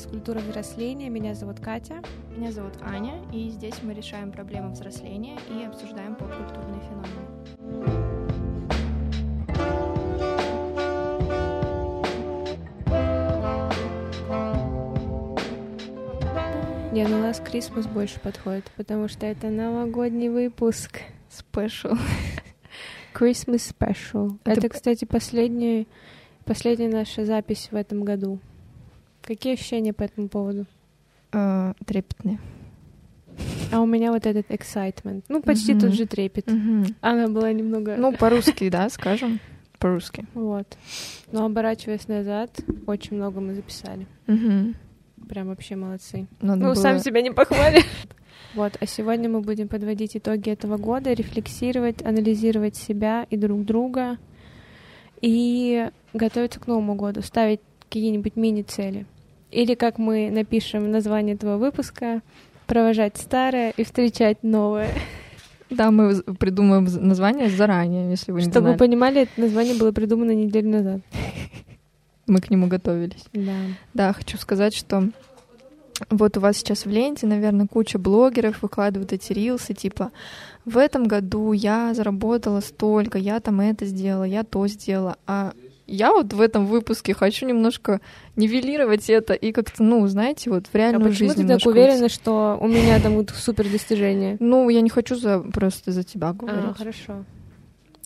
подкаст «Культура взросления». Меня зовут Катя. Меня зовут Аня, и здесь мы решаем проблемы взросления и обсуждаем поп-культурные феномены. Не, ну Last Christmas больше подходит, потому что это новогодний выпуск. Special. Christmas Special. Это, Это- кстати, последняя, последняя наша запись в этом году. Какие ощущения по этому поводу? Э, Трепетные. А у меня вот этот excitement. Ну, почти Мгм. тот же трепет. Она была немного... Ну, по-русски, да, скажем. По-русски. Вот. Но оборачиваясь назад, очень много мы записали. Мгм. Прям вообще молодцы. Надо ну, было- сам себя не похвалишь. Вот, а сегодня мы будем подводить итоги этого года, рефлексировать, анализировать себя и друг друга и готовиться к Новому году, ставить какие-нибудь мини-цели. Или, как мы напишем в названии этого выпуска, провожать старое и встречать новое. Да, мы придумаем название заранее, если вы не Чтобы вы знали. понимали, это название было придумано неделю назад. Мы к нему готовились. Да. Да, хочу сказать, что вот у вас сейчас в ленте, наверное, куча блогеров выкладывают эти рилсы, типа, в этом году я заработала столько, я там это сделала, я то сделала, а я вот в этом выпуске хочу немножко нивелировать это и как-то, ну, знаете, вот в А реальную почему жизнь ты так уверена, выйти. что у меня там вот супер достижения? Ну, я не хочу за, просто за тебя А, говорить. хорошо.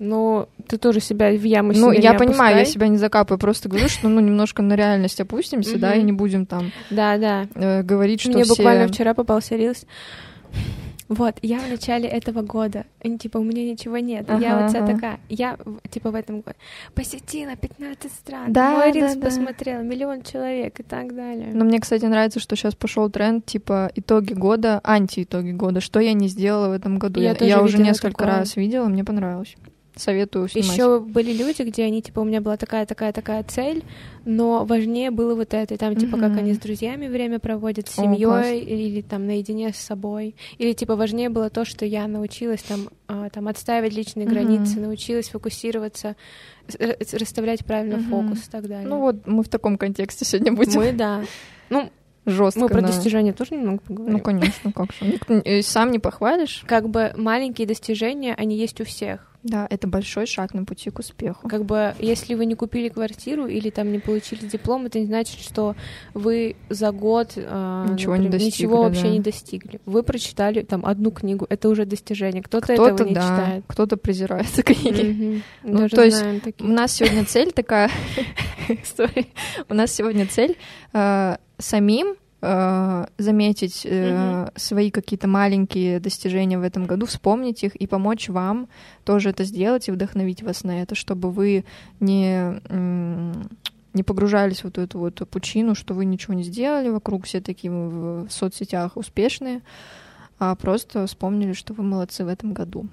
Ну, ты тоже себя в яму Ну, я не понимаю, я опускай. себя не закапываю, просто говорю, что ну немножко на реальность опустимся, да, и не будем там Да, да. э, говорить, что Мне буквально вчера попался рилс. Вот, я в начале этого года, м, типа, у меня ничего нет, я Ага, вот вся ага. такая, я, типа, в этом году посетила 15 стран, Да, мой да, рилс да. посмотрела, миллион человек и так далее. Но мне, кстати, нравится, что сейчас пошел тренд типа итоги года, анти-итоги года, что я не сделала в этом году. Я Я, тоже я уже несколько такое. раз видела, мне понравилось. Советую снимать. Еще были люди, где они, типа, у меня была такая, такая, такая цель, но важнее было вот это, и там, типа, как Мгм. они с друзьями время проводят, с семьей, или там наедине с собой. Или, типа, важнее было то, что я научилась там, а, там отстаивать личные Мгм. границы, научилась фокусироваться, расставлять правильно Мгм. фокус и так далее. Ну вот мы в таком контексте сегодня будем мы, да. Ну, жестко. мы про достижения тоже немного поговорим. Ну, конечно, как же. Э, Сам не похвалишь. Как бы маленькие достижения, они есть у всех. Да, это большой шаг на пути к успеху. Как бы, если вы не купили квартиру или там не получили диплом, это не значит, что вы за год э, Ничего не например, достигли, ничего вообще да. не достигли. Вы прочитали там одну книгу, это уже достижение. Кто-то, Кто-то, этого не да, читает. кто-то презирает книги. Мгм. Ну, Даже то есть знаем У нас сегодня цель такая... У нас сегодня цель э, самим э, заметить э, свои какие-то маленькие достижения в этом году, вспомнить их и помочь вам тоже это сделать и вдохновить вас на это, чтобы вы не не погружались в вот эту вот пучину, что вы ничего не сделали вокруг, все такие в в соцсетях успешные, а просто вспомнили, что вы молодцы в этом году.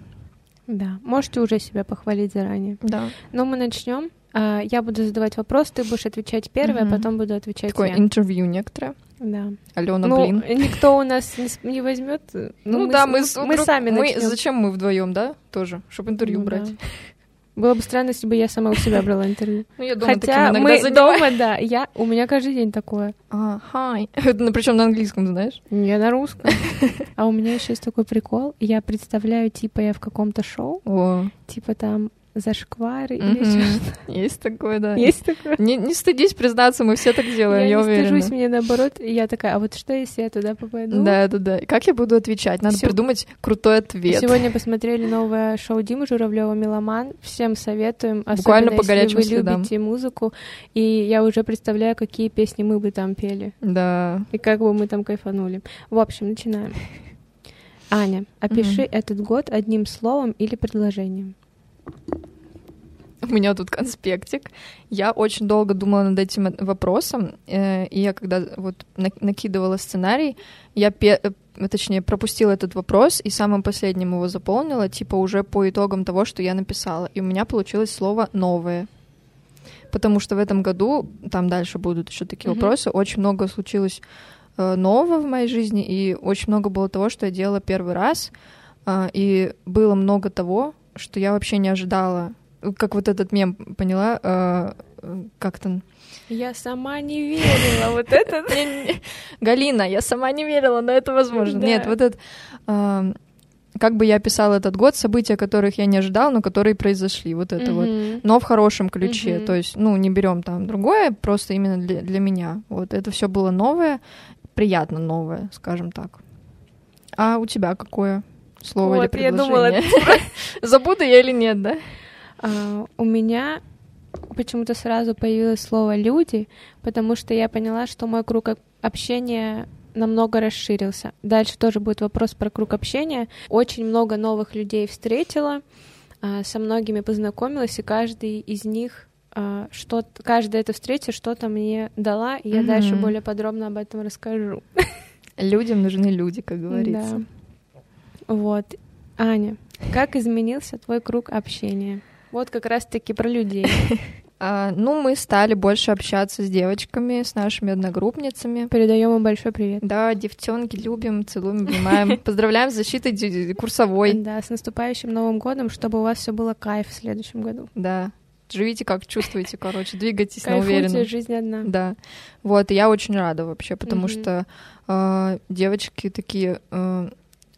Да, можете уже себя похвалить заранее. Да. Но мы начнем. А, Я буду задавать вопрос, ты будешь отвечать первой, Мгм. а потом буду отвечать Такое я. интервью некоторое. Да. Алена, ну, блин. никто у нас не, не возьмет. Ну, да, мы, с- мы вдруг- сами мы, начнем. Зачем мы вдвоем, да, тоже, чтобы интервью Ну, брать? да. Было бы странно, если бы я сама у себя брала интервью. Ну, я дома таким Хотя мы дома, да, я, у меня каждый день такое. А. Это причем на английском, знаешь? Я на русском. А у меня еще есть такой прикол. Я представляю, типа, я в каком-то шоу, О, типа там зашквары или мгм. еще есть такое, да. Есть такое? Не, не стыдись признаться, мы все так делаем, я, Я не уверена. стыжусь, мне наоборот. И я такая, а вот что, если я туда попаду? Да, да, да. Как я буду отвечать? Надо Всё. придумать крутой ответ. Сегодня посмотрели новое шоу Димы Журавлева «Меломан». Всем советуем, Буквально по если вы следам. любите музыку. И я уже представляю, какие песни мы бы там пели. Да. И как бы мы там кайфанули. В общем, начинаем. Аня, опиши этот год одним словом или предложением. У меня тут конспектик. Я очень долго думала над этим вопросом, э, и я когда вот на- накидывала сценарий, я, пе- э, точнее, пропустила этот вопрос и самым последним его заполнила, типа уже по итогам того, что я написала. И у меня получилось слово «новое». Потому что в этом году, там дальше будут еще такие Мгм. вопросы, очень много случилось э, нового в моей жизни, и очень много было того, что я делала первый раз, и было много того, что я вообще не ожидала. Как вот этот мем, поняла? э, как-то... Я сама не верила, вот это... Галина, я сама не верила, но это возможно. Нет, вот это... Как бы я описала этот год, события, которых я не ожидала, но которые произошли, вот это вот. Но в хорошем ключе, то есть, ну, не берем там другое, просто именно для, для меня. Вот это все было новое, приятно новое, скажем так. А у тебя какое слово вот, или предложение? Я думала, Забуду я или нет, да? А, у меня почему-то сразу появилось слово «люди», потому что я поняла, что мой круг общения намного расширился. Дальше тоже будет вопрос про круг общения. Очень много новых людей встретила, а, со многими познакомилась, и каждый из них а, что каждая эта встреча что-то мне дала, и я mm-hmm. дальше более подробно об этом расскажу. Людям нужны люди, как говорится. Да. Вот. Аня, как изменился твой круг общения? Вот как раз-таки про людей. А, ну, мы стали больше общаться с девочками, с нашими одногруппницами. Передаем им большой привет. Да, девчонки любим, целуем, обнимаем. Поздравляем с защитой курсовой. Да, с наступающим Новым годом, чтобы у вас все было кайф в следующем году. Да. Живите как чувствуете, короче, двигайтесь на уверенно. жизнь одна. Да. Вот, и я очень рада вообще, потому что э, девочки такие э,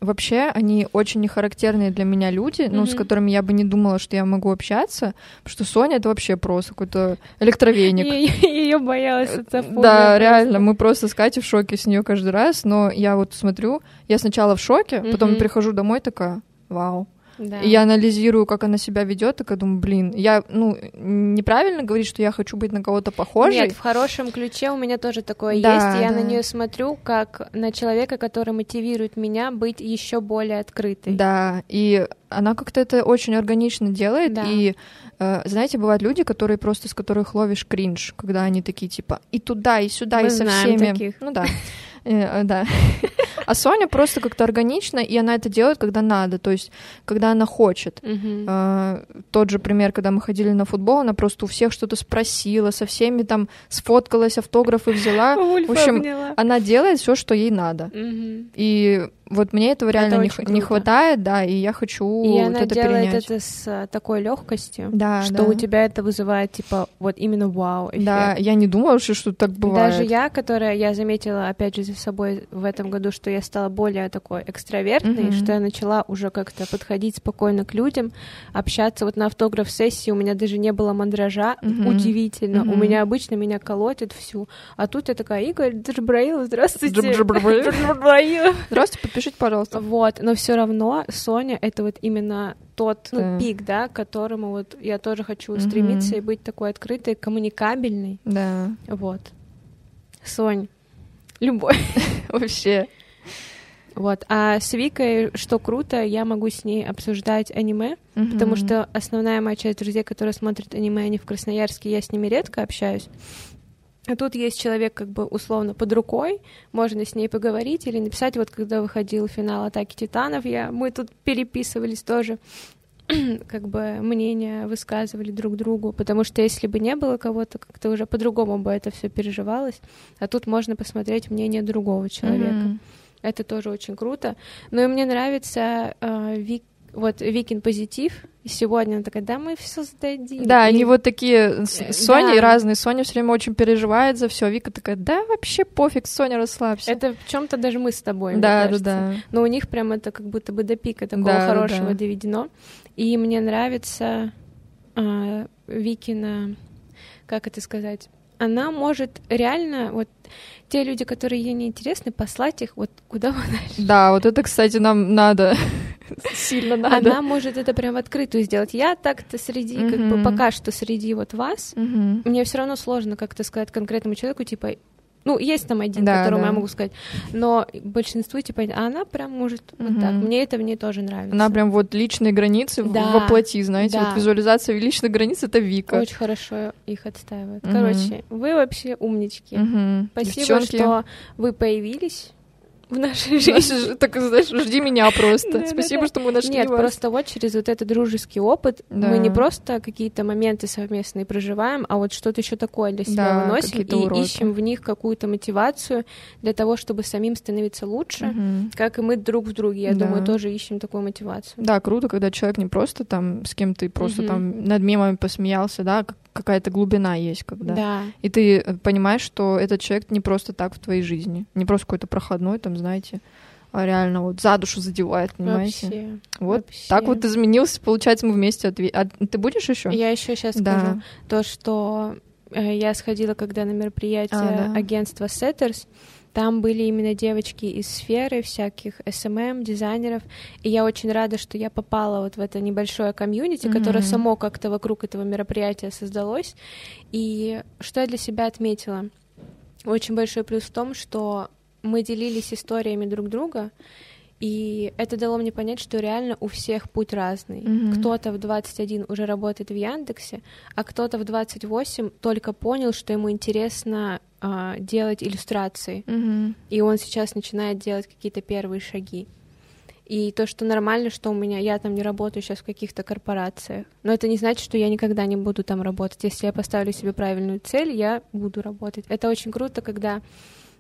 вообще они очень нехарактерные для меня люди, mm-hmm. ну, с которыми я бы не думала, что я могу общаться, потому что Соня это вообще просто какой-то электровеник. Ее боялась это Да, реально, мы просто с Катей в шоке с нее каждый раз, но я вот смотрю, я сначала в шоке, потом прихожу домой такая, вау, да. И я анализирую, как она себя ведет, и думаю, блин, я, ну, неправильно говорить, что я хочу быть на кого-то похожей. Нет, в хорошем ключе у меня тоже такое да, есть. Я да. на нее смотрю как на человека, который мотивирует меня быть еще более открытой. Да, и она как-то это очень органично делает, да. и э, знаете, бывают люди, которые просто с которых ловишь кринж, когда они такие типа и туда, и сюда, Мы и со всеми. Таких. Ну да. Э, э, да. А Соня просто как-то органично, и она это делает, когда надо, то есть, когда она хочет. Uh-huh. Тот же пример, когда мы ходили на футбол, она просто у всех что-то спросила, со всеми там сфоткалась, автографы взяла. В общем, она делает все, что ей надо. И вот мне этого реально не, не хватает, да, и я хочу и вот она это делает перенять. это с а, такой легкостью, да, что да. у тебя это вызывает типа вот именно вау. Эффект. Да, я не думала, что, что так бывает. Даже я, которая я заметила опять же за собой в этом году, что я стала более такой экстравертной, mm-hmm. что я начала уже как-то подходить спокойно к людям, общаться. Вот на автограф-сессии у меня даже не было мандража, mm-hmm. удивительно. Mm-hmm. У меня обычно меня колотит всю, а тут я такая Игорь Джабраилов, здравствуйте. Здравствуйте, Напишите, пожалуйста. Вот, но все равно Соня это вот именно тот ну, пик, да, к которому вот я тоже хочу стремиться и быть такой открытой, коммуникабельной. Да. Вот. Сонь, любовь. Вообще. Вот. А с Викой, что круто, я могу с ней обсуждать аниме, mm-hmm. потому что основная моя часть друзей, которые смотрят аниме, они в Красноярске, я с ними редко общаюсь. А тут есть человек как бы условно под рукой, можно с ней поговорить или написать. Вот когда выходил финал «Атаки титанов», я, мы тут переписывались тоже, как бы мнения высказывали друг другу, потому что если бы не было кого-то, как-то уже по-другому бы это все переживалось. А тут можно посмотреть мнение другого человека. Mm-hmm. Это тоже очень круто. Ну и мне нравится э, Вик вот Викин позитив, и сегодня она такая, да, мы все сдадим. Да, и... они вот такие с э, Соней да. разные. Соня все время очень переживает за все. Вика такая, да, вообще пофиг, Соня, расслабься. Это в чем-то даже мы с тобой, да. Да, да. Но у них прям это как будто бы до пика такого да, хорошего да. доведено. И мне нравится э, Викина, как это сказать, она может реально вот те люди, которые ей не интересны, послать их вот куда подальше. Да, вот это, кстати, нам надо сильно надо. Она может это прям в открытую сделать. Я так-то среди, как бы пока что среди вот вас, мне все равно сложно как-то сказать конкретному человеку, типа, ну, есть там один, да, которому да. я могу сказать. Но большинству, типа, а она прям может угу. вот так. Мне это мне тоже нравится. Она прям вот личные границы да. воплоти, знаете. Да. Вот визуализация личных границ — это Вика. Очень хорошо их отстаивает. Угу. Короче, вы вообще умнички. Угу. Спасибо, Девчонки. что вы появились в нашей жизни. Так, знаешь, жди меня просто. Спасибо, что мы нашли Нет, просто вот через вот этот дружеский опыт мы не просто какие-то моменты совместные проживаем, а вот что-то еще такое для себя выносим и ищем в них какую-то мотивацию для того, чтобы самим становиться лучше, как и мы друг в друге, я думаю, тоже ищем такую мотивацию. Да, круто, когда человек не просто там с кем ты просто там над мемами посмеялся, да, какая-то глубина есть, когда. Да. И ты э, понимаешь, что этот человек не просто так в твоей жизни, не просто какой-то проходной, там, знаете, а реально вот за душу задевает, понимаете? Вообще. Вот вообще. так вот изменился, получается, мы вместе отве... А ты будешь еще? Я еще сейчас Да. скажу то, что э, я сходила, когда на мероприятие А, да. агентства Setters, там были именно девочки из сферы всяких SMM, дизайнеров, и я очень рада, что я попала вот в это небольшое комьюнити, которое Мгм. само как-то вокруг этого мероприятия создалось. И что я для себя отметила? Очень большой плюс в том, что мы делились историями друг друга, и это дало мне понять, что реально у всех путь разный. Мгм. Кто-то в 21 уже работает в Яндексе, а кто-то в 28 только понял, что ему интересно а, делать иллюстрации, Мгм. и он сейчас начинает делать какие-то первые шаги. И то, что нормально, что у меня, я там не работаю сейчас в каких-то корпорациях. Но это не значит, что я никогда не буду там работать. Если я поставлю себе правильную цель, я буду работать. Это очень круто, когда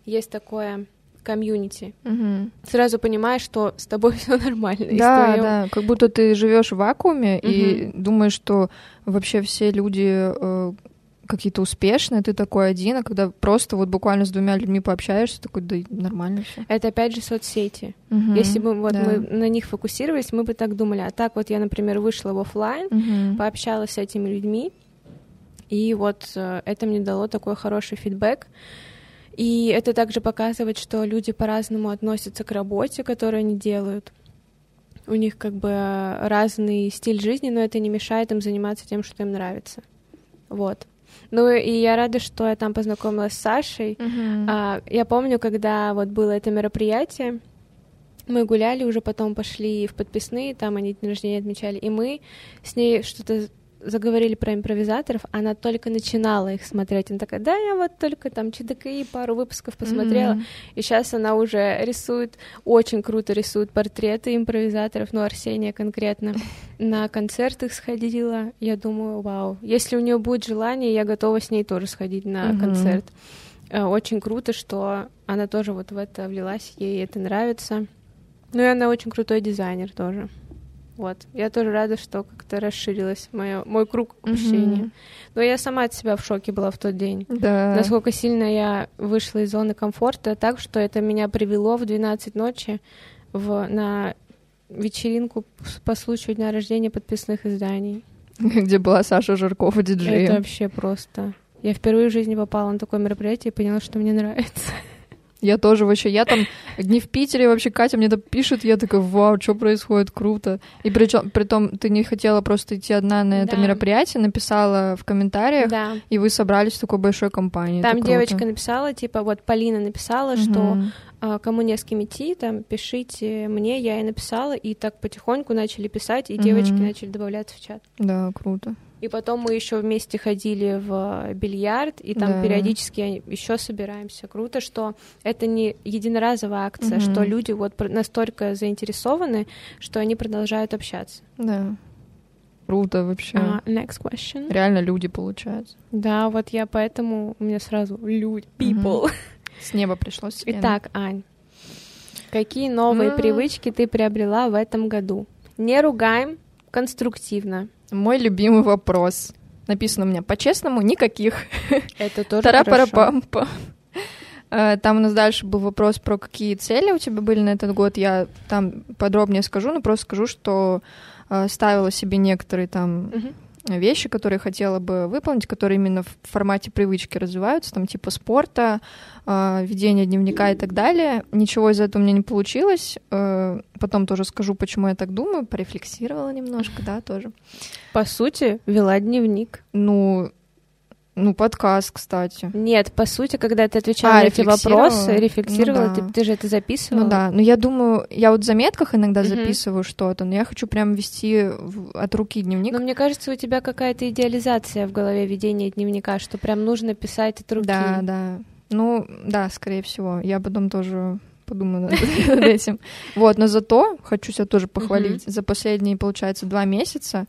есть такое комьюнити. Мгм. Сразу понимаешь, что с тобой все нормально. Да, твоим- да, как будто ты живешь в вакууме и думаешь, что вообще все люди э, какие-то успешные, ты такой один, а когда просто вот буквально с двумя людьми пообщаешься, такой, да нормально все. Это опять же соцсети. Если бы вот мы на них фокусировались, мы бы так думали. А так вот я, например, вышла в офлайн, пообщалась с этими людьми, и вот э, это мне дало такой хороший фидбэк. И это также показывает, что люди по-разному относятся к работе, которую они делают. У них как бы разный стиль жизни, но это не мешает им заниматься тем, что им нравится. Вот. Ну и я рада, что я там познакомилась с Сашей. А, я помню, когда вот было это мероприятие, мы гуляли, уже потом пошли в подписные, там они день рождения отмечали, и мы с ней что-то заговорили про импровизаторов, она только начинала их смотреть. Она такая, да, я вот только там ЧДКИ пару выпусков посмотрела, Мгм. и сейчас она уже рисует, очень круто рисует портреты импровизаторов, ну, Арсения конкретно. На концерт их сходила, я думаю, вау. Если у нее будет желание, я готова с ней тоже сходить на Мгм. концерт. Э, Очень круто, что она тоже вот в это влилась, ей это нравится. Ну и она очень крутой дизайнер тоже. Вот. Я тоже рада, что как-то расширилась моё, мой круг общения. Но я сама от себя в шоке была в тот день. Да. Насколько сильно я вышла из зоны комфорта, так что это меня привело в 12 ночи в, на вечеринку по случаю дня рождения подписных изданий. Где была Саша Жиркова диджеем. Это вообще просто... Я впервые в жизни попала на такое мероприятие и поняла, что мне нравится. Я тоже вообще, я там не в Питере, вообще Катя мне это пишет, я такая, вау, что происходит, круто. И причем, притом ты не хотела просто идти одна на это Да. мероприятие, написала в комментариях, Да. и вы собрались в такой большой компании. Там Это круто. девочка написала, типа, вот Полина написала, что Мгм. а, кому не с кем идти, там, пишите мне, я и написала, и так потихоньку начали писать, и девочки Мгм. начали добавляться в чат. Да, круто. И потом мы еще вместе ходили в бильярд, и там Да. периодически еще собираемся. Круто, что это не единоразовая акция, Мгм. что люди вот настолько заинтересованы, что они продолжают общаться. Да. Круто вообще. А, next question. Реально люди получаются. Да, вот я поэтому у меня сразу люди, people. С неба пришло с вены. Итак, Ань, какие новые М. привычки ты приобрела в этом году? Не ругаем, конструктивно. Мой любимый вопрос. Написано у меня по-честному никаких. Это тоже хорошо. Э, Там у нас дальше был вопрос про какие цели у тебя были на этот год. Я там подробнее скажу, но просто скажу, что э, ставила себе некоторые там. Вещи, которые хотела бы выполнить, которые именно в формате привычки развиваются, там типа спорта, э, ведения дневника и так далее. Ничего из этого у меня не получилось. Э, Потом тоже скажу, почему я так думаю. Порефлексировала немножко, да, тоже. По сути, вела дневник. Ну, ну, подкаст, кстати. Нет, по сути, когда ты отвечала А, на эти вопросы, рефлексировала, Ну да. ты, ты же это записывала. Ну да, но я думаю, я вот в заметках иногда Мгм. записываю что-то, но я хочу прям вести в- от руки дневник. Но мне кажется, у тебя какая-то идеализация в голове ведения дневника, что прям нужно писать от руки. Да, да. Ну, да, скорее всего. Я потом тоже подумаю над этим. Вот, но зато хочу себя тоже похвалить. За последние, получается, два месяца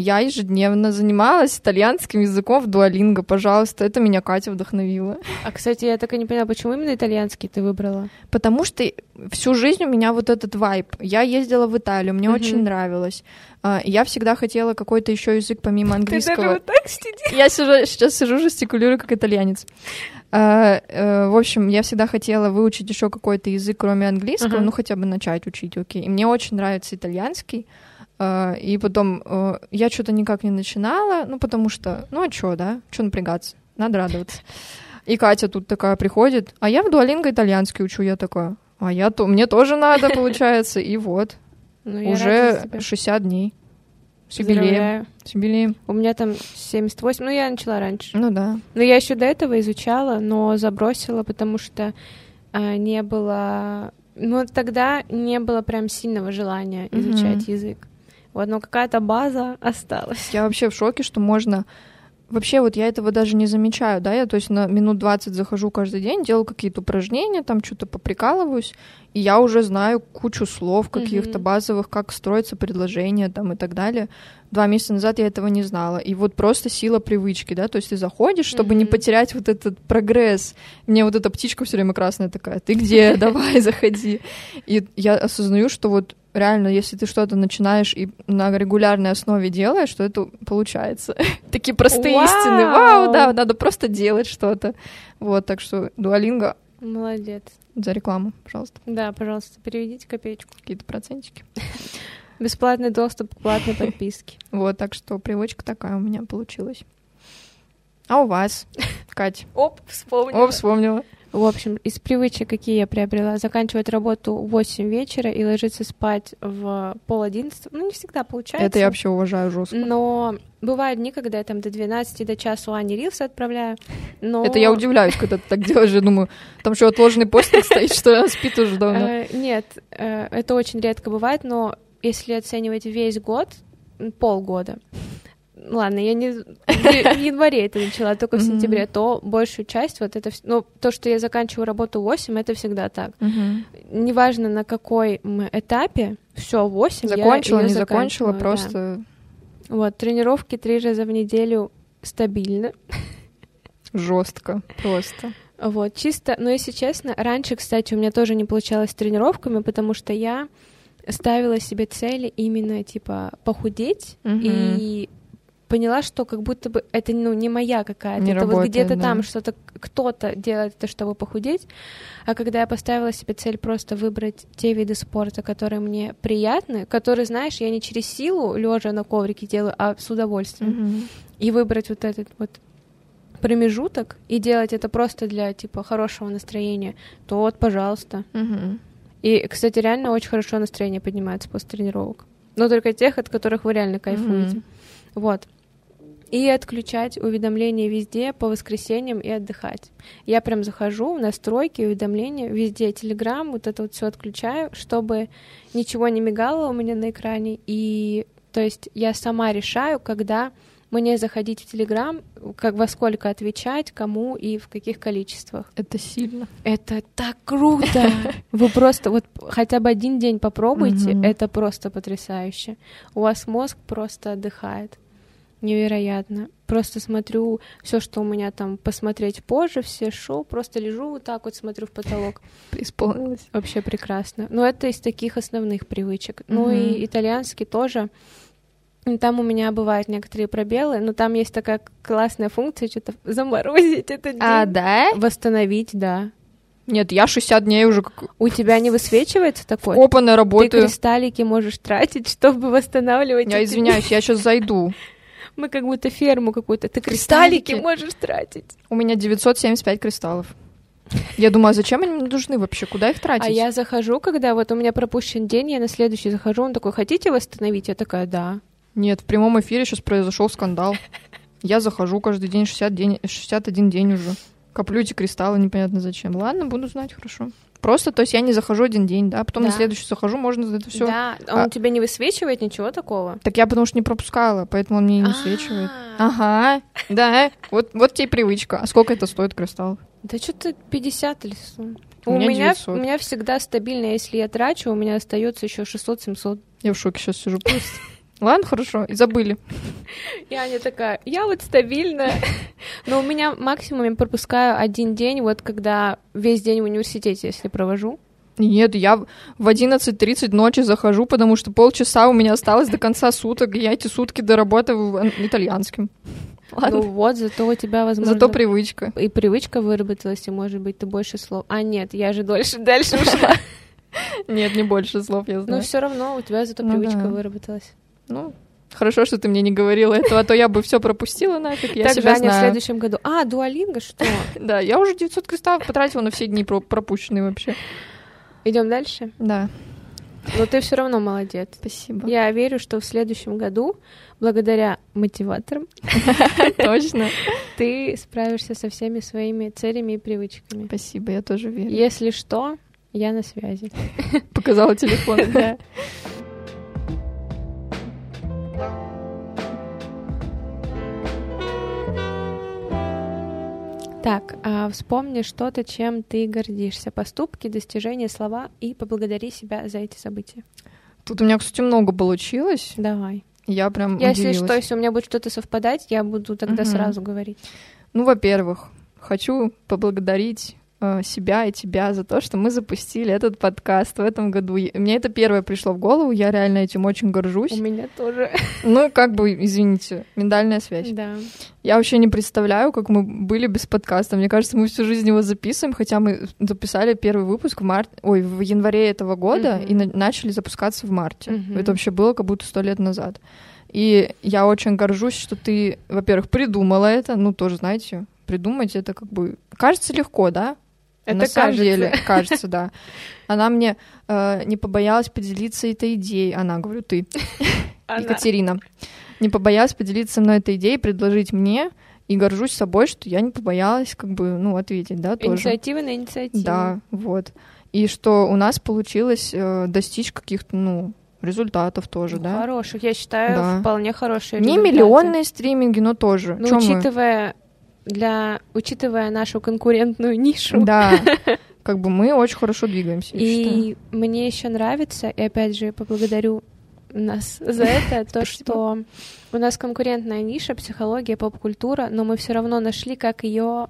Я ежедневно занималась итальянским языком в дуалинго, пожалуйста. Это меня Катя вдохновила. А, кстати, я так и не поняла, почему именно итальянский ты выбрала? Потому что всю жизнь у меня вот этот вайб. Я ездила в Италию, мне Мгм. очень нравилось. А, Я всегда хотела какой-то еще язык помимо английского. Ты даже вот так сидишь? Я сижу, сейчас сижу, жестикулирую как итальянец. А, э, в общем, я всегда хотела выучить еще какой-то язык, кроме английского, Ага. ну хотя бы начать учить, окей. И мне очень нравится итальянский. А, и потом э, я что-то никак не начинала, ну потому что, ну а что, да? Что напрягаться? Надо радоваться. И Катя тут такая приходит, а я в дуалинго итальянский учу, я такая, а я то, мне тоже надо, получается, и вот, Ну, уже за тебя. 60 дней. С юбилеем. С юбилеем. У меня там 78, ну я начала раньше. Ну да. Но я еще до этого изучала, но забросила, потому что а, не было... Ну, тогда не было прям сильного желания изучать язык. Вот, но какая-то база осталась. Я вообще в шоке, что можно... Вообще вот я этого даже не замечаю, да, я то есть на минут 20 захожу каждый день, делаю какие-то упражнения, там что-то поприкалываюсь, и я уже знаю кучу слов каких-то Мгм. базовых, как строится предложение там и так далее. Два месяца назад я этого не знала. И вот просто сила привычки, да, то есть ты заходишь, чтобы не Мгм. потерять вот этот прогресс. Мне вот эта птичка все время красная такая, ты где? Давай, заходи. И я осознаю, что вот реально, если ты что-то начинаешь и на регулярной основе делаешь, что это получается. Такие простые Вау! истины. Вау, да, надо просто делать что-то. Вот, так что дуалинга Молодец. за рекламу, пожалуйста, Да, пожалуйста, переведите копеечку. какие-то процентики. Бесплатный доступ к платной подписке. Вот, так что привычка такая у меня получилась. А у вас, Кать? Оп, вспомнила. О, вспомнила. В общем, из привычек, какие я приобрела, заканчивать работу в 8 вечера и ложиться спать в пол одиннадцатого. Ну, не всегда получается. Это я вообще уважаю жестко. Но бывают дни, когда я там до 12, до часу Ани Рилсы отправляю. Но... Это я удивляюсь, когда ты так делаешь. Я думаю, там что, отложенный постик стоит, что она спит уже давно. Э, Нет, э, это очень редко бывает, но если оценивать весь год, полгода, ладно, я не в январе это начала, только в сентябре, то большую часть вот это, ну, то, что я заканчиваю работу в 8, это всегда так. Неважно, на какой этапе, все, 8 Закончила, не закончила, просто Вот, тренировки три раза в неделю стабильно. жестко, просто. Вот, чисто, но если честно, раньше, кстати, у меня тоже не получалось с тренировками, потому что я ставила себе цели именно, типа, похудеть, Мгм. и поняла, что как будто бы это, ну, не моя какая-то, Не это вот работает, где-то да. там что-то, кто-то делает это, чтобы похудеть, а когда я поставила себе цель просто выбрать те виды спорта, которые мне приятны, которые, знаешь, я не через силу, лежа на коврике делаю, а с удовольствием, Мгм. и выбрать вот этот вот промежуток и делать это просто для типа хорошего настроения, то вот, пожалуйста. Мгм. И, кстати, реально очень хорошо настроение поднимается после тренировок. Но только тех, от которых вы реально кайфуете. Мгм. Вот. И отключать уведомления везде по воскресеньям и отдыхать. Я прям захожу в настройки, уведомления, везде Телеграм, вот это вот все отключаю, чтобы ничего не мигало у меня на экране. И то есть я сама решаю, когда мне заходить в Телеграм, как во сколько отвечать, кому и в каких количествах. Это сильно. Это так круто! Вы просто вот хотя бы один день попробуйте, это просто потрясающе. У вас мозг просто отдыхает. Невероятно. Просто смотрю все, что у меня там посмотреть позже, все шоу, просто лежу вот так вот, смотрю в потолок. Преисполнилась. Вообще прекрасно. Но это из таких основных привычек. Ну и итальянский тоже. Там у меня бывают некоторые пробелы, но там есть такая классная функция, что-то заморозить этот день. А, да? Восстановить, да. Нет, я 60 дней уже как У тебя не высвечивается такой? копанная Ты работаю. кристаллики можешь тратить, чтобы восстанавливать. Я извиняюсь, я сейчас зайду. Мы как будто ферму какую-то. Ты кристаллики, Кристаллики? можешь тратить. У меня 975 кристаллов. Я думаю, а зачем они мне нужны вообще? Куда их тратить? А я захожу, когда вот у меня пропущен день, я на следующий захожу, он такой, хотите восстановить? Я такая, да. Нет, в прямом эфире сейчас произошел скандал. Я захожу каждый день 60 день, 61 день уже. Коплю эти кристаллы, непонятно зачем. Ладно, буду знать, хорошо. Просто, то есть я не захожу один день, да, потом на Да. следующий захожу, можно это все. Да, а он А- тебе не высвечивает ничего такого? Так я потому что не пропускала, поэтому он мне не свечивает. Ага, да, вот, вот тебе привычка. А сколько это стоит кристалл? Да что-то 50 или 100. У У меня меня, 900. у меня всегда стабильно, если я трачу, у меня остается еще 600-700. Я в шоке сейчас сижу просто. Ладно, хорошо, и забыли. И Аня такая, я вот стабильная. Но у меня максимум я пропускаю один день, вот когда весь день в университете, если провожу. Нет, я в 11.30 ночи захожу, потому что полчаса у меня осталось до конца суток, и я эти сутки доработаю итальянским. Ладно. Ну вот, зато у тебя, возможно... Зато привычка. И привычка выработалась, и, может быть, ты больше слов... А, нет, я же дольше, дальше ушла. Нет, не больше слов, я знаю. Но все равно у тебя зато Ну привычка выработалась. Ну, хорошо, что ты мне не говорила этого, а то я бы все пропустила нафиг, я так, себя Аня в знаю. следующем году. А, дуалинга, что? Да, я уже 900 кристаллов потратила на все дни про- пропущенные вообще. Идем дальше? Да, Но ты все равно молодец. спасибо. Я верю, что в следующем году, благодаря мотиваторам, Точно. ты справишься со всеми своими целями и привычками. Спасибо, я тоже верю. Если что, я на связи. Показала телефон. Да. Так, а вспомни что-то, чем ты гордишься. Поступки, достижения, слова и поблагодари себя за эти события. Тут у меня, кстати, много получилось. Давай. Я прям Если удивилась. что, если у меня будет что-то совпадать, я буду тогда Мгм. сразу говорить. Ну, во-первых, хочу поблагодарить себя и тебя за то, что мы запустили этот подкаст в этом году. Мне это первое пришло в голову, я реально этим очень горжусь. У меня тоже. Ну, как бы, извините, миндальная связь. Да. Я вообще не представляю, как мы были без подкаста. Мне кажется, мы всю жизнь его записываем, хотя мы записали первый выпуск в март, ой, в январе этого года Мгм. и на- начали запускаться в марте. Мгм. Это вообще было как будто сто лет назад. И я очень горжусь, что ты, во-первых, придумала это. Ну, тоже, знаете, придумать это как бы... Кажется легко, да? Это На самом кажется. деле, кажется, да. Она мне э, не побоялась поделиться этой идеей. Она, говорю, ты. Она. Екатерина, не побоялась поделиться со мной этой идеей, предложить мне, и горжусь собой, что я не побоялась, как бы, ну, ответить, да, тоже. Инициатива на инициативу. Да, вот. И что у нас получилось э, достичь каких-то, ну, результатов тоже, Ну, да. Хороших, я считаю, Да. вполне хорошие Не результаты. миллионные стриминги, но тоже. Но Чё мы? Для учитывая нашу конкурентную нишу. Да, как бы мы очень хорошо двигаемся. И мне еще нравится, и опять же поблагодарю нас за это, то, что у нас конкурентная ниша, психология, поп-культура, но мы все равно нашли, как ее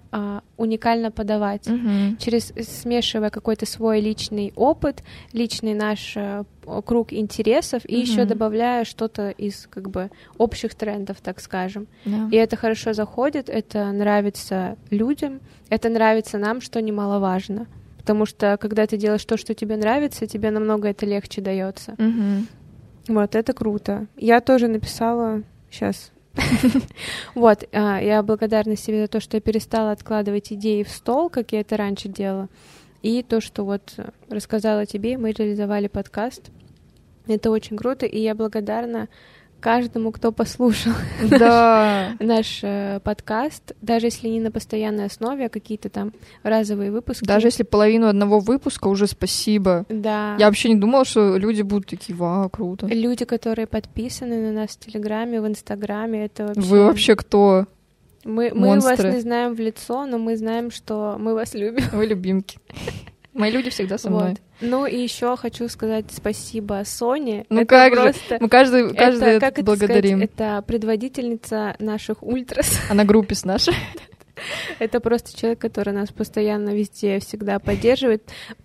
уникально подавать. Мгм. через смешивая какой-то свой личный опыт, личный наш э, круг интересов и еще добавляя что-то из как бы общих трендов, так скажем. Да. И это хорошо заходит, это нравится людям, это нравится нам, что немаловажно. Потому что когда ты делаешь то, что тебе нравится, тебе намного это легче дается. Мгм. Вот, это круто. Я тоже написала сейчас. Вот, а, я благодарна себе за то, что я перестала откладывать идеи в стол, как я это раньше делала. И то, что вот э, рассказала тебе, мы реализовали подкаст. Это очень круто, и я благодарна каждому, кто послушал Да. наш э, подкаст, даже если не на постоянной основе, а какие-то там разовые выпуски. Даже если половину одного выпуска, уже спасибо. Да. Я вообще не думала, что люди будут такие, вау, круто. Люди, которые подписаны на нас в Телеграме, в Инстаграме, это вообще... Вы вообще кто? Мы, мы вас не знаем в лицо, но мы знаем, что мы вас любим. Вы любимки. Мои люди всегда со мной. Вот. Ну и еще хочу сказать спасибо Соне. Ну Это как же, просто... мы каждый, каждый это, как это благодарим. сказать, это предводительница наших ультрас. А на группе с нашей. это просто человек, который нас постоянно везде всегда поддерживает.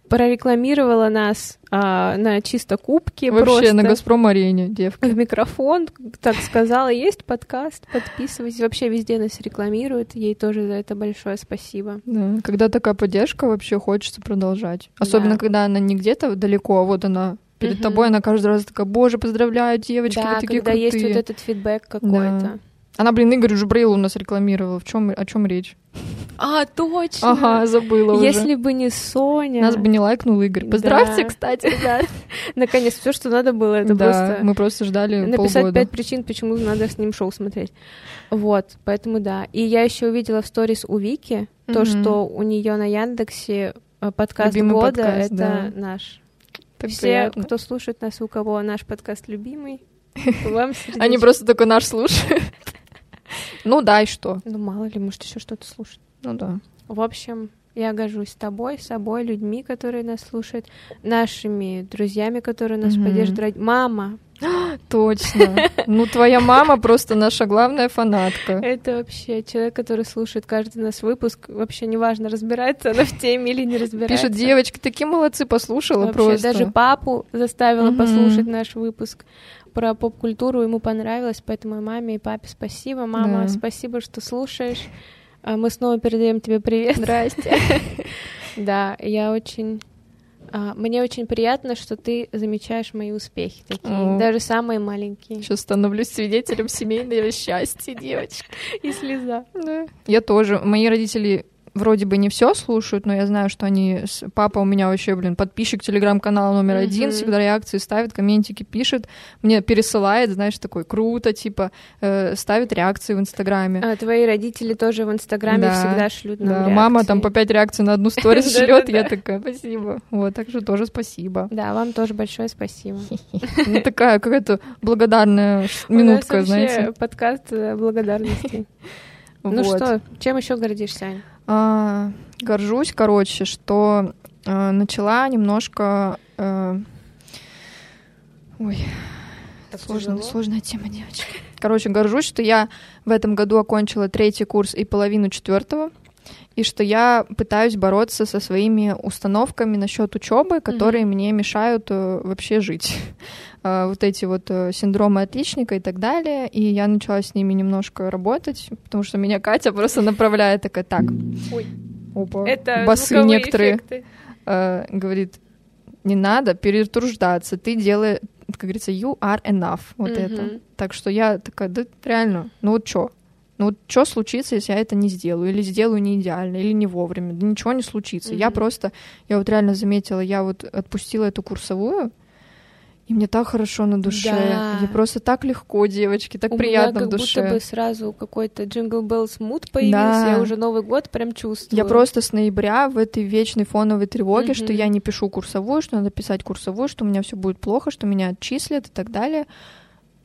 Прорекламировала нас а, на чисто кубке Вообще просто. на Газпром-арене, девка. в микрофон, так сказала, есть подкаст, подписывайтесь. Вообще везде нас рекламируют, ей тоже за это большое спасибо. Да. Когда такая поддержка, вообще хочется продолжать. Особенно, Да. когда она не где-то далеко, а вот она перед Мгм. тобой, она каждый раз такая, боже, поздравляю, девочки, да, вы такие когда крутые. есть вот этот фидбэк какой-то. Она, блин, Игорь Жубрейл у нас рекламировала. В чем, о чем речь? А, точно! Ага, забыла уже. Если бы не Соня... Нас бы не лайкнул Игорь. Поздравьте, Да. кстати, ребят. Наконец, все, что надо было, это да, просто мы просто ждали написать полгода. пять причин, почему надо с ним шоу смотреть. Вот, поэтому да. И я еще увидела в сторис у Вики то, Мгм. что у нее на Яндексе э, подкаст Любимый года подкаст, это да. наш. Так Все, приятно. кто слушает нас, у кого наш подкаст любимый, вам сердечко. Они просто только наш слушают. Ну да, и что? Ну, мало ли, может, еще что-то слушать. Ну да. В общем, Я горжусь тобой, собой, людьми, которые нас слушают, нашими друзьями, которые нас mm-hmm. поддерживают. Мама. Точно. Ну, твоя мама просто наша главная фанатка. Это вообще человек, который слушает каждый наш выпуск. Вообще неважно, разбирается она в теме или не разбирается. Пишет, девочки, такие молодцы, послушала вообще, просто. Даже папу заставила послушать наш выпуск про поп-культуру. Ему понравилось, поэтому и маме, и папе спасибо. Мама, да. спасибо, что слушаешь. А мы снова передаем тебе привет. Здрасте. Да, я очень... А, мне очень приятно, что ты замечаешь мои успехи такие, даже самые маленькие. Сейчас становлюсь свидетелем семейного счастья, девочка. И слеза. Да. Я тоже. Мои родители вроде бы не все слушают, но я знаю, что они... Папа у меня вообще, блин, подписчик телеграм-канала номер mm-hmm. один, всегда реакции ставит, комментики пишет, мне пересылает, знаешь, такой круто, типа, э, ставит реакции в Инстаграме. А твои родители тоже в Инстаграме да, всегда шлют нам да, реакции. мама там по пять реакций на одну сторис шлет, я такая, спасибо. Вот, так что тоже спасибо. Да, вам тоже большое спасибо. Ну, такая какая-то благодарная минутка, знаете. подкаст э, благодарности. Ну что, чем еще гордишься, Аня? А, горжусь, короче, что а, начала немножко... А, ой, сложная, сложная тема, девочки. Короче, горжусь, что я в этом году окончила третий курс и половину четвертого, и что я пытаюсь бороться со своими установками насчет учебы, которые mm-hmm. мне мешают uh, вообще жить. Uh, вот эти вот uh, синдромы отличника и так далее. И я начала с ними немножко работать, потому что меня Катя просто направляет такая, так, Ой. опа, Это басы некоторые, говорит, не надо перетруждаться, ты делаешь, как говорится, you are enough, вот mm-hmm. это. Так что я такая, да реально, ну вот что, ну вот что случится, если я это не сделаю, или сделаю не идеально, или не вовремя, да ничего не случится. Mm-hmm. Я просто, я вот реально заметила, я вот отпустила эту курсовую, и мне так хорошо на душе. Да. Мне просто так легко, девочки, так У приятно меня в душе. как будто бы сразу какой-то Jingle Bells Mood появился, да. я уже Новый год прям чувствую. Я просто с ноября в этой вечной фоновой тревоге, mm-hmm. что я не пишу курсовую, что надо писать курсовую, что у меня все будет плохо, что меня отчислят и так далее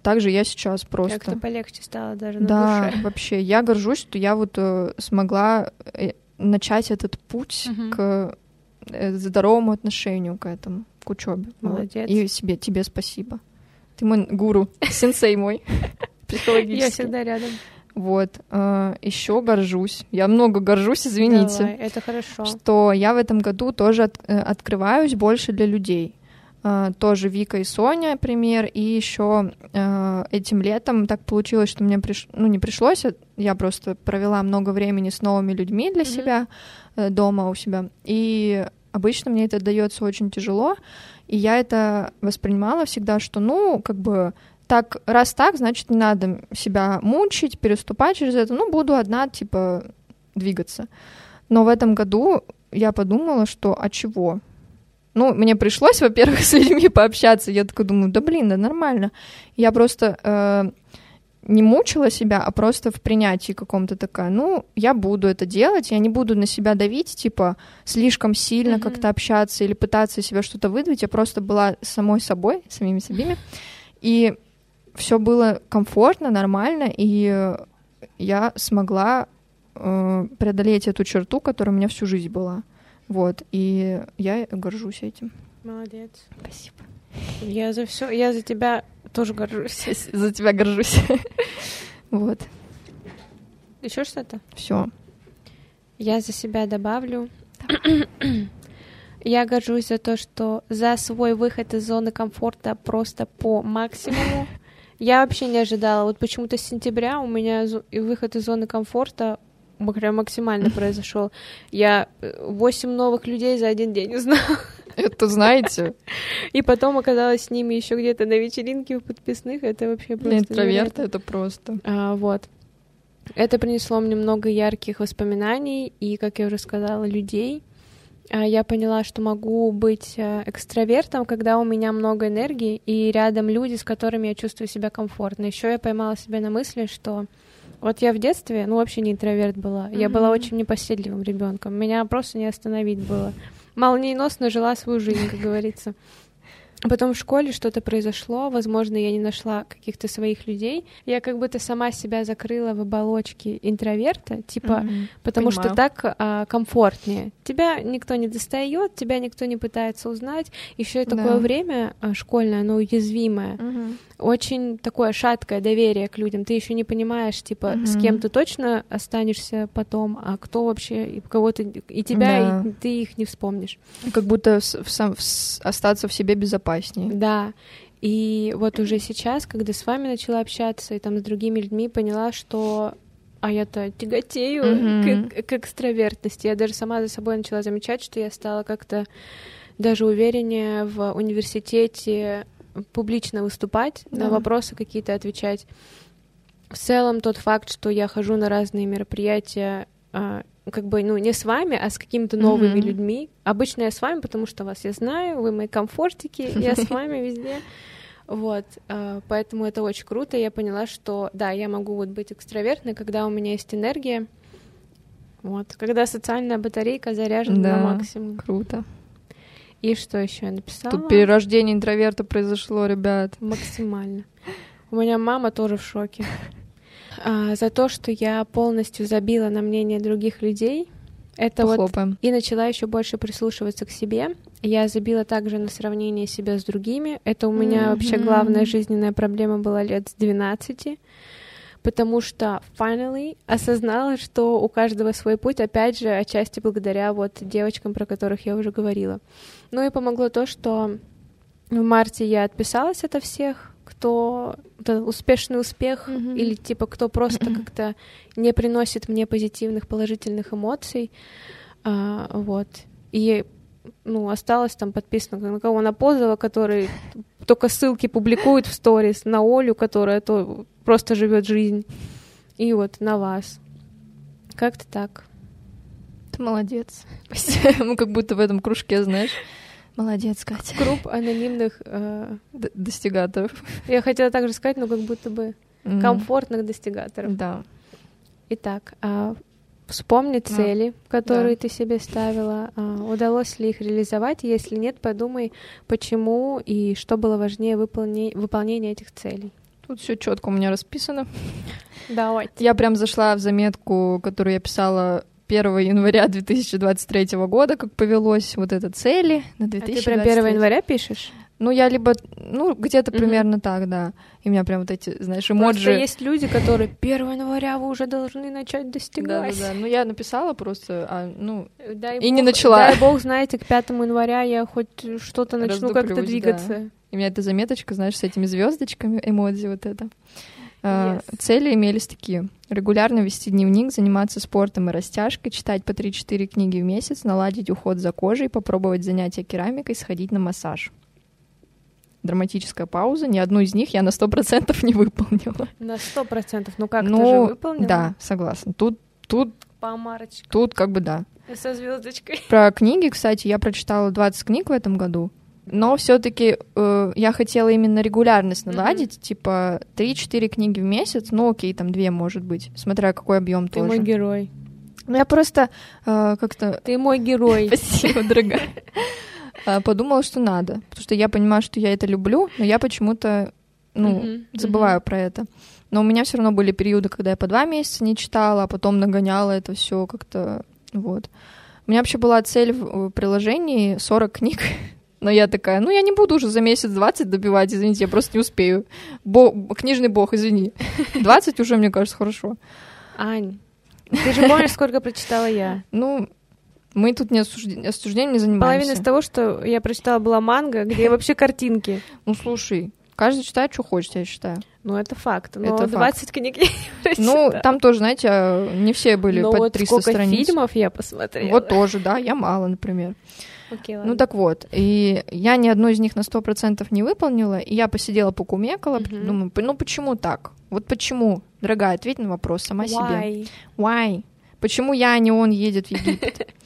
также я сейчас просто... Как-то полегче стало даже на да, душе. вообще. Я горжусь, что я вот э, смогла э, начать этот путь угу. к э, здоровому отношению к этому, к учебе. Молодец. И себе, тебе спасибо. Ты мой гуру, сенсей мой психологический. Я всегда рядом. Вот. Э, еще горжусь. Я много горжусь, извините. Давай, это хорошо. Что я в этом году тоже от, э, открываюсь больше для людей. Uh, тоже Вика и Соня пример, и еще этим летом так получилось, что мне приш... ну не пришлось, а я просто провела много времени с новыми людьми для mm-hmm. себя дома у себя, и обычно мне это дается очень тяжело, и я это воспринимала всегда, что ну как бы так раз так, значит не надо себя мучить, переступать через это, ну буду одна типа двигаться. Но в этом году я подумала, что а чего? Ну, мне пришлось, во-первых, с людьми пообщаться. Я такая думаю, да блин, да нормально. Я просто э, не мучила себя, а просто в принятии каком-то такая, ну, я буду это делать, я не буду на себя давить, типа, слишком сильно mm-hmm. как-то общаться или пытаться себя что-то выдавить. Я просто была самой собой, самими себе. И все было комфортно, нормально, и я смогла э, преодолеть эту черту, которая у меня всю жизнь была. Вот, и я горжусь этим. Молодец. Спасибо. Я за все, я за тебя тоже горжусь. За тебя горжусь. Вот. Еще что-то? Все. Я за себя добавлю. Я горжусь за то, что за свой выход из зоны комфорта просто по максимуму. Я вообще не ожидала. Вот почему-то с сентября у меня выход из зоны комфорта прям максимально произошел. Я э, восемь новых людей за один день узнала. Это знаете? И потом оказалась с ними еще где-то на вечеринке у подписных. Это вообще просто... Интроверты это просто. А, вот. Это принесло мне много ярких воспоминаний и, как я уже сказала, людей. А, я поняла, что могу быть э, экстравертом, когда у меня много энергии и рядом люди, с которыми я чувствую себя комфортно. Еще я поймала себя на мысли, что вот я в детстве, ну, вообще не интроверт была. Mm-hmm. Я была очень непоседливым ребенком. Меня просто не остановить было. Молниеносно жила свою жизнь, как говорится. Потом в школе что-то произошло, возможно, я не нашла каких-то своих людей. Я как будто сама себя закрыла в оболочке интроверта, типа, Мгм. потому Понимаю. что так а, комфортнее. Тебя никто не достает, тебя никто не пытается узнать. Еще и такое Да. время а, школьное, оно уязвимое, Мгм. Очень такое шаткое доверие к людям. Ты еще не понимаешь, типа, с Мгм. кем ты точно останешься потом, а кто вообще, и кого ты, и тебя, Да. и ты их не вспомнишь. Как будто с- в сам- в с- остаться в себе безопаснее. Да. И вот уже сейчас, когда с вами начала общаться и там с другими людьми, поняла, что а я-то тяготею Мгм. к, к экстравертности. Я даже сама за собой начала замечать, что я стала как-то даже увереннее в университете публично выступать, Да. на вопросы какие-то отвечать. В целом тот факт, что я хожу на разные мероприятия, а, как бы, ну, не с вами, а с какими-то новыми Мгм. людьми. Обычно я с вами, потому что вас я знаю, вы мои комфортики, я с вами везде. Вот, а, поэтому это очень круто. Я поняла, что да, я могу вот быть экстравертной, когда у меня есть энергия. Вот, когда социальная батарейка заряжена Да. на максимум. Круто. И что еще я написала? Тут перерождение интроверта произошло, ребят. Максимально. У меня мама тоже в шоке. А, за то, что я полностью забила на мнение других людей. Это вот Похлопаем. и начала еще больше прислушиваться к себе. Я забила также на сравнение себя с другими. Это у меня вообще Мгм. главная жизненная проблема была лет с 12, потому что finally осознала, что у каждого свой путь, опять же, отчасти благодаря вот девочкам, про которых я уже говорила. Ну и помогло то, что в марте я отписалась от всех, кто это успешный успех Мгм. или типа кто просто как-то не приносит мне позитивных положительных эмоций, А, вот и ну осталось там подписано на кого на Позова, который только ссылки публикует в сторис, на Олю, которая то просто живет жизнь, и вот на вас. Как-то так. Ты молодец. Мы как будто в этом кружке, знаешь. Молодец, Катя. Групп анонимных, э, Достигаторов. я хотела также сказать, но как будто бы комфортных достигаторов. Да. Итак, а, вспомни А, цели, которые да. ты себе ставила. а, удалось ли их реализовать? Если нет, подумай, почему и что было важнее выполне- выполнения этих целей. Тут все четко у меня расписано. Давайте. Я прям зашла в заметку, которую я писала 1 января 2023 года, как повелось вот это цели на А 2023. ты прям 1 января пишешь? Ну, я либо, ну, где-то Мгм. примерно так, да. И у меня прям вот эти, знаешь, Просто эмоджи. есть люди, которые 1 января вы уже должны начать Да, достигать. да, да. Ну, я написала просто, а, ну, Дай И не бог- начала. Дай бог, знаете, к 5 января я хоть что-то начну как-то двигаться. у меня эта заметочка, знаешь, с этими звездочками, эмодзи вот это. А, Yes. Цели имелись такие. Регулярно вести дневник, заниматься спортом и растяжкой, читать по 3-4 книги в месяц, наладить уход за кожей, попробовать занятия керамикой, сходить на массаж. Драматическая пауза. Ни одну из них я на 100% не выполнила. На сто процентов. Ну как, ты ну, же выполнила? да, согласна. Тут, тут, По тут как бы да. Со звездочкой. Про книги, кстати, я прочитала 20 книг в этом году. Но все-таки я хотела именно регулярность наладить, типа 3-4 книги в месяц, ну окей, там 2 может быть, смотря какой объем Ты тоже. мой герой. Ну я просто э, как-то Ты мой герой. Спасибо, дорогая. А, Подумала, что надо, потому что я понимаю, что я это люблю, но я почему-то, ну, Мгм, забываю про это. Но у меня все равно были периоды, когда я по два месяца не читала, а потом нагоняла это все как-то, вот. У меня вообще была цель в в приложении 40 книг, но я такая, ну, я не буду уже за месяц 20 добивать, извините, я просто не успею. Бо... Книжный бог, извини. 20 уже, мне кажется, хорошо. Ань, ты же помнишь, сколько прочитала я? Ну, мы тут не осужден... осуждением не занимаемся. Половина из того, что я прочитала, была манга, где вообще картинки. Ну, слушай, каждый читает, что хочет, я считаю. Ну, это факт. Но Это факт. 20 книг я не Ну, там тоже, знаете, а, не все были Но по вот 300 сколько страниц. фильмов я посмотрела. Вот тоже, да, я мало, например. Окей, ладно. Ну так вот, и я ни одну из них на сто процентов не выполнила, и я посидела, покумекала, Мгм. думаю, ну почему так? Вот почему? Дорогая, ответь на вопрос сама себе. Why? Почему я, а не он едет в Египет?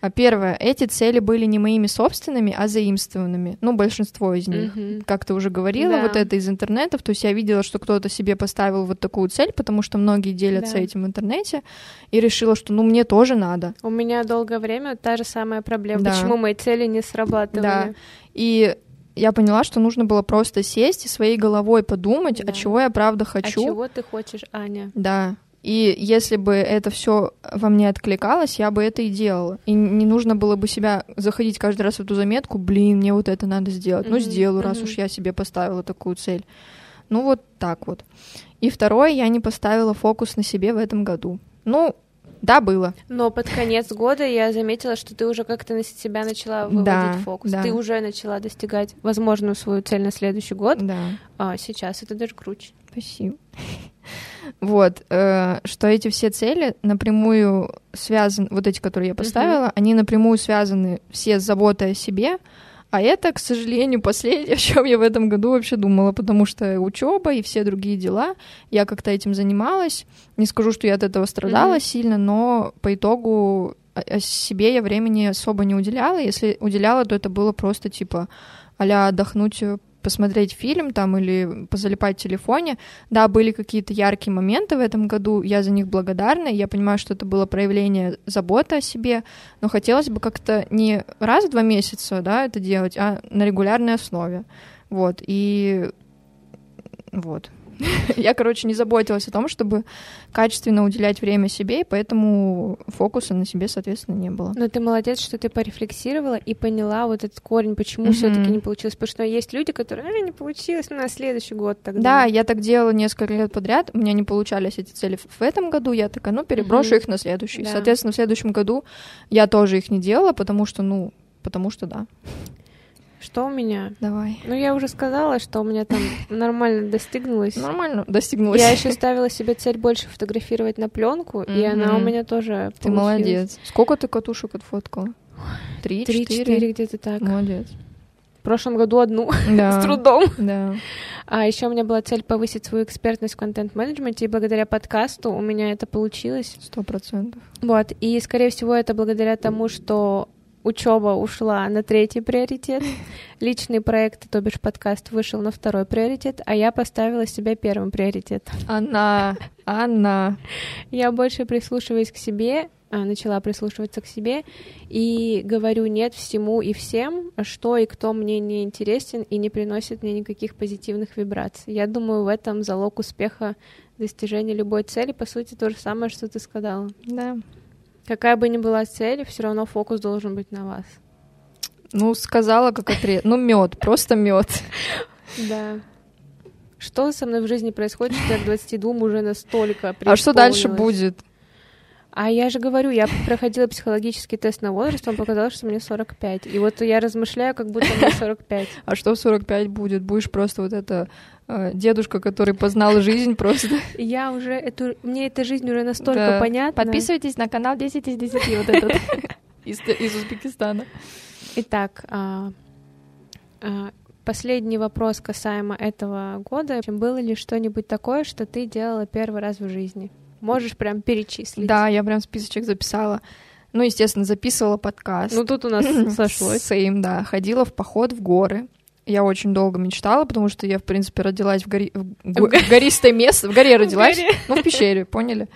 А Первое, эти цели были не моими собственными, а заимствованными. Ну, большинство из них. Мгм. Как ты уже говорила, Да. вот это из интернетов. То есть я видела, что кто-то себе поставил вот такую цель, потому что многие делятся Да. этим в интернете, и решила, что ну мне тоже надо. У меня долгое время та же самая проблема. Да. Почему мои цели не срабатывали? Да. И я поняла, что нужно было просто сесть и своей головой подумать, Да. а чего я правда А хочу. чего ты хочешь, Аня? Да. И если бы это все во мне откликалось, я бы это и делала. И не нужно было бы себя заходить каждый раз в эту заметку, блин, мне вот это надо сделать. Ну, Мгм, сделаю, раз мгм. уж я себе поставила такую цель. Ну, вот так вот. И второе, я не поставила фокус на себе в этом году. Ну, да, было. Но под конец года я заметила, что ты уже как-то на себя начала выводить Да, фокус. да. Ты уже начала достигать возможную свою цель на следующий год. Да. А сейчас это даже круче. Спасибо. Вот, э, что эти все цели напрямую связаны, вот эти, которые я поставила, они напрямую связаны все с заботой о себе, а это, к сожалению, последнее, о чем я в этом году вообще думала, потому что учеба и все другие дела, я как-то этим занималась. Не скажу, что я от этого страдала Мгм. сильно, но по итогу о- о себе я времени особо не уделяла. Если уделяла, то это было просто типа а отдохнуть, э, посмотреть фильм там или позалипать в телефоне. Да, были какие-то яркие моменты в этом году, я за них благодарна, я понимаю, что это было проявление заботы о себе, но хотелось бы как-то не раз в два месяца, да, это делать, а на регулярной основе. Вот, и вот. Я, короче, не заботилась о том, чтобы качественно уделять время себе, и поэтому фокуса на себе, соответственно, не было. Но ты молодец, что ты порефлексировала и поняла вот этот корень, почему Мгм. все-таки не получилось. Потому что есть люди, которые, а, не получилось, ну, на следующий год тогда. Да, я так делала несколько лет подряд, у меня не получались эти цели в- этом году, я такая, ну, переброшу Мгм. их на следующий. Да. Соответственно, в следующем году я тоже их не делала, потому что, ну, потому что да. Что у меня? Давай. Ну, я уже сказала, что у меня там нормально достигнулось. Нормально, достигнулась. Я еще ставила себе цель больше фотографировать на пленку, и она у меня тоже Ты молодец. Сколько ты катушек отфоткала? Три, Три-четыре четыре? где-то так. Молодец. В прошлом году одну, Да. с трудом. Да. А еще у меня была цель повысить свою экспертность в контент-менеджменте, и благодаря подкасту у меня это получилось. Сто процентов. Вот, и, скорее всего, это благодаря тому, что учеба ушла на третий приоритет, личные проекты, то бишь подкаст, вышел на второй приоритет, а я поставила себя первым приоритетом. Она, она. Я больше прислушиваюсь к себе, а, начала прислушиваться к себе и говорю нет всему и всем, что и кто мне не интересен и не приносит мне никаких позитивных вибраций. Я думаю, в этом залог успеха достижения любой цели, по сути, то же самое, что ты сказала. Да. Какая бы ни была цель, все равно фокус должен быть на вас. Ну, сказала, как отрез. Ну, мед, просто мед. Да. Что со мной в жизни происходит, что я к 22 уже настолько А что дальше будет? А я же говорю, я проходила психологический тест на возраст, он показал, что мне 45. И вот я размышляю, как будто мне 45. А что в 45 будет? Будешь просто вот это дедушка, который познал жизнь просто. Я уже эту... Мне эта жизнь уже настолько Да. понятна. Подписывайтесь на канал 10 из 10 вот этот из, из Узбекистана. Итак, а, а, последний вопрос касаемо этого года. Было ли что-нибудь такое, что ты делала первый раз в жизни? Можешь прям перечислить? Да, я прям списочек записала. Ну, естественно, записывала подкаст. Ну тут у нас сошлось. Сейм, да. Ходила в поход в горы. Я очень долго мечтала, потому что я, в принципе, родилась в, гори... в в гористое место. В горе родилась. Ну, в пещере, поняли?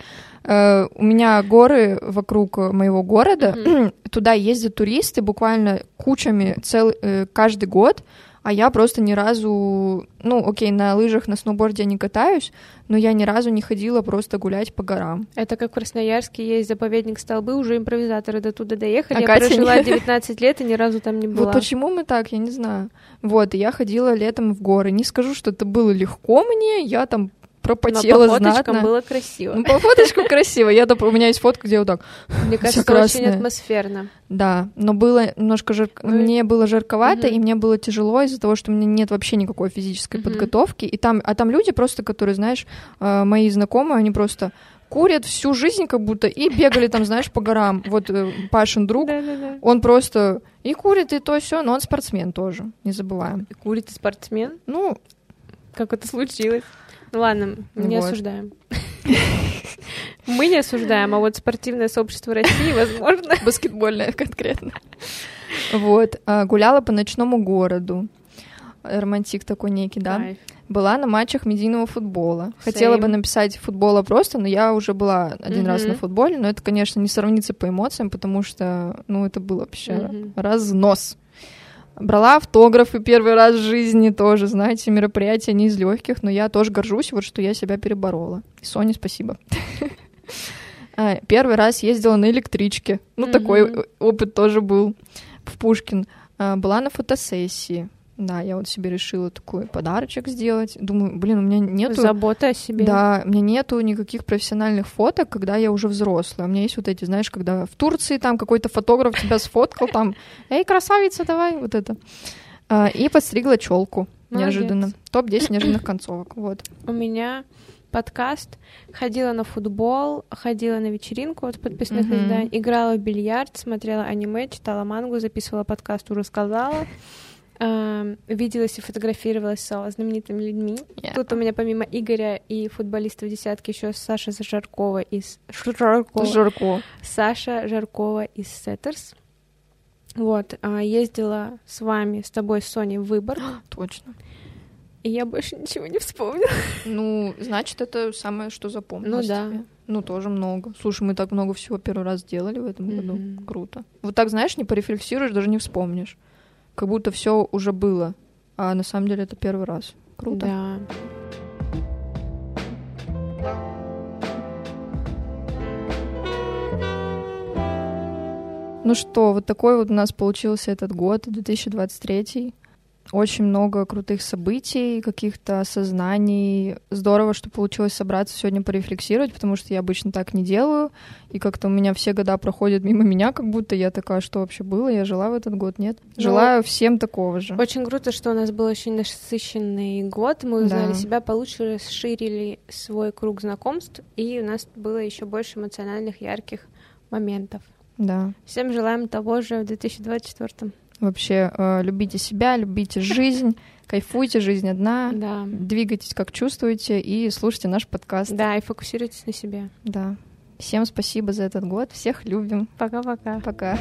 Э, У меня горы вокруг моего города. Туда ездят туристы буквально кучами цел... э, каждый год. А я просто ни разу, ну, окей, на лыжах, на сноуборде я не катаюсь, но я ни разу не ходила просто гулять по горам. Это как в Красноярске есть заповедник Столбы, уже импровизаторы до туда доехали. А я Катя прожила нет. 19 лет и ни разу там не была. Вот почему мы так, я не знаю. Вот, и я ходила летом в горы. Не скажу, что это было легко мне, я там Но пропотела по фоточкам знатно. было красиво. Ну, по фоточкам красиво. Я, доп- у меня есть фотка, где вот так. Мне кажется, очень атмосферно. Да, но было немножко жарко. Ой. Мне было жарковато, и мне было тяжело из-за того, что у меня нет вообще никакой физической подготовки. И там, а там люди просто, которые, знаешь, э, мои знакомые, они просто курят всю жизнь как будто и бегали там, знаешь, по горам. Вот э, Пашин друг, Да-да-да. он просто и курит, и то все, но он спортсмен тоже, не забываем. Курит и спортсмен? Ну, Как это случилось? Ну ладно, не Вот. осуждаем. Мы не осуждаем, а вот спортивное сообщество России, возможно. баскетбольная конкретно. Вот, а, гуляла по ночному городу. Романтик такой некий, да. Кайф. Была на матчах медийного футбола. Хотела бы Same. написать футбола просто, но я уже была один раз Мгм. на футболе, но это, конечно, не сравнится по эмоциям, потому что, ну, это был вообще Мгм. разнос. Брала автографы первый раз в жизни тоже, знаете, мероприятия не из легких, но я тоже горжусь, вот что я себя переборола. И Соне спасибо. А, первый раз ездила на электричке. Ну, такой опыт тоже был в Пушкин. А, была на фотосессии. Да, я вот себе решила такой подарочек сделать. Думаю, блин, у меня нету... Забота о себе. Да, у меня нету никаких профессиональных фоток, когда я уже взрослая. У меня есть вот эти, знаешь, когда в Турции там какой-то фотограф тебя сфоткал, там, эй, красавица, давай, вот это. А, и подстригла челку неожиданно. Топ-10 неожиданных концовок, вот. У меня подкаст, ходила на футбол, ходила на вечеринку от подписных Мгм. изданий, играла в бильярд, смотрела аниме, читала мангу, записывала подкаст, уже сказала. Эм, виделась и фотографировалась со знаменитыми людьми. Yeah. Тут у меня помимо Игоря и футболистов десятки еще Саша Жаркова из Жаркова. Жарко. Саша Жаркова из Setters. Вот, а, ездила с вами, с тобой, с Соней, в Выборг, Точно. и я больше ничего не вспомнила. Ну, значит, это самое, что запомнилось Ну да. тебе. Ну, тоже много. Слушай, мы так много всего первый раз сделали в этом году. Мгм. Круто. Вот так, знаешь, не порефлексируешь, даже не вспомнишь. Как будто все уже было. А на самом деле это первый раз. Круто. Да. Ну что, вот такой вот у нас получился этот год, 2023. Очень много крутых событий, каких-то осознаний. Здорово, что получилось собраться сегодня порефлексировать, потому что я обычно так не делаю. И как-то у меня все года проходят мимо меня, как будто я такая, что вообще было, я жила в этот год, нет. Ну, Желаю всем такого же. Очень круто, что у нас был очень насыщенный год. Мы узнали Да. себя получше, расширили свой круг знакомств, и у нас было еще больше эмоциональных, ярких моментов. Да. Всем желаем того же в 2024. Вообще, э, любите себя, любите жизнь, кайфуйте, жизнь одна. Да. Двигайтесь, как чувствуете, и слушайте наш подкаст. Да, и фокусируйтесь на себе. Да. Всем спасибо за этот год. Всех любим. Пока-пока. Пока.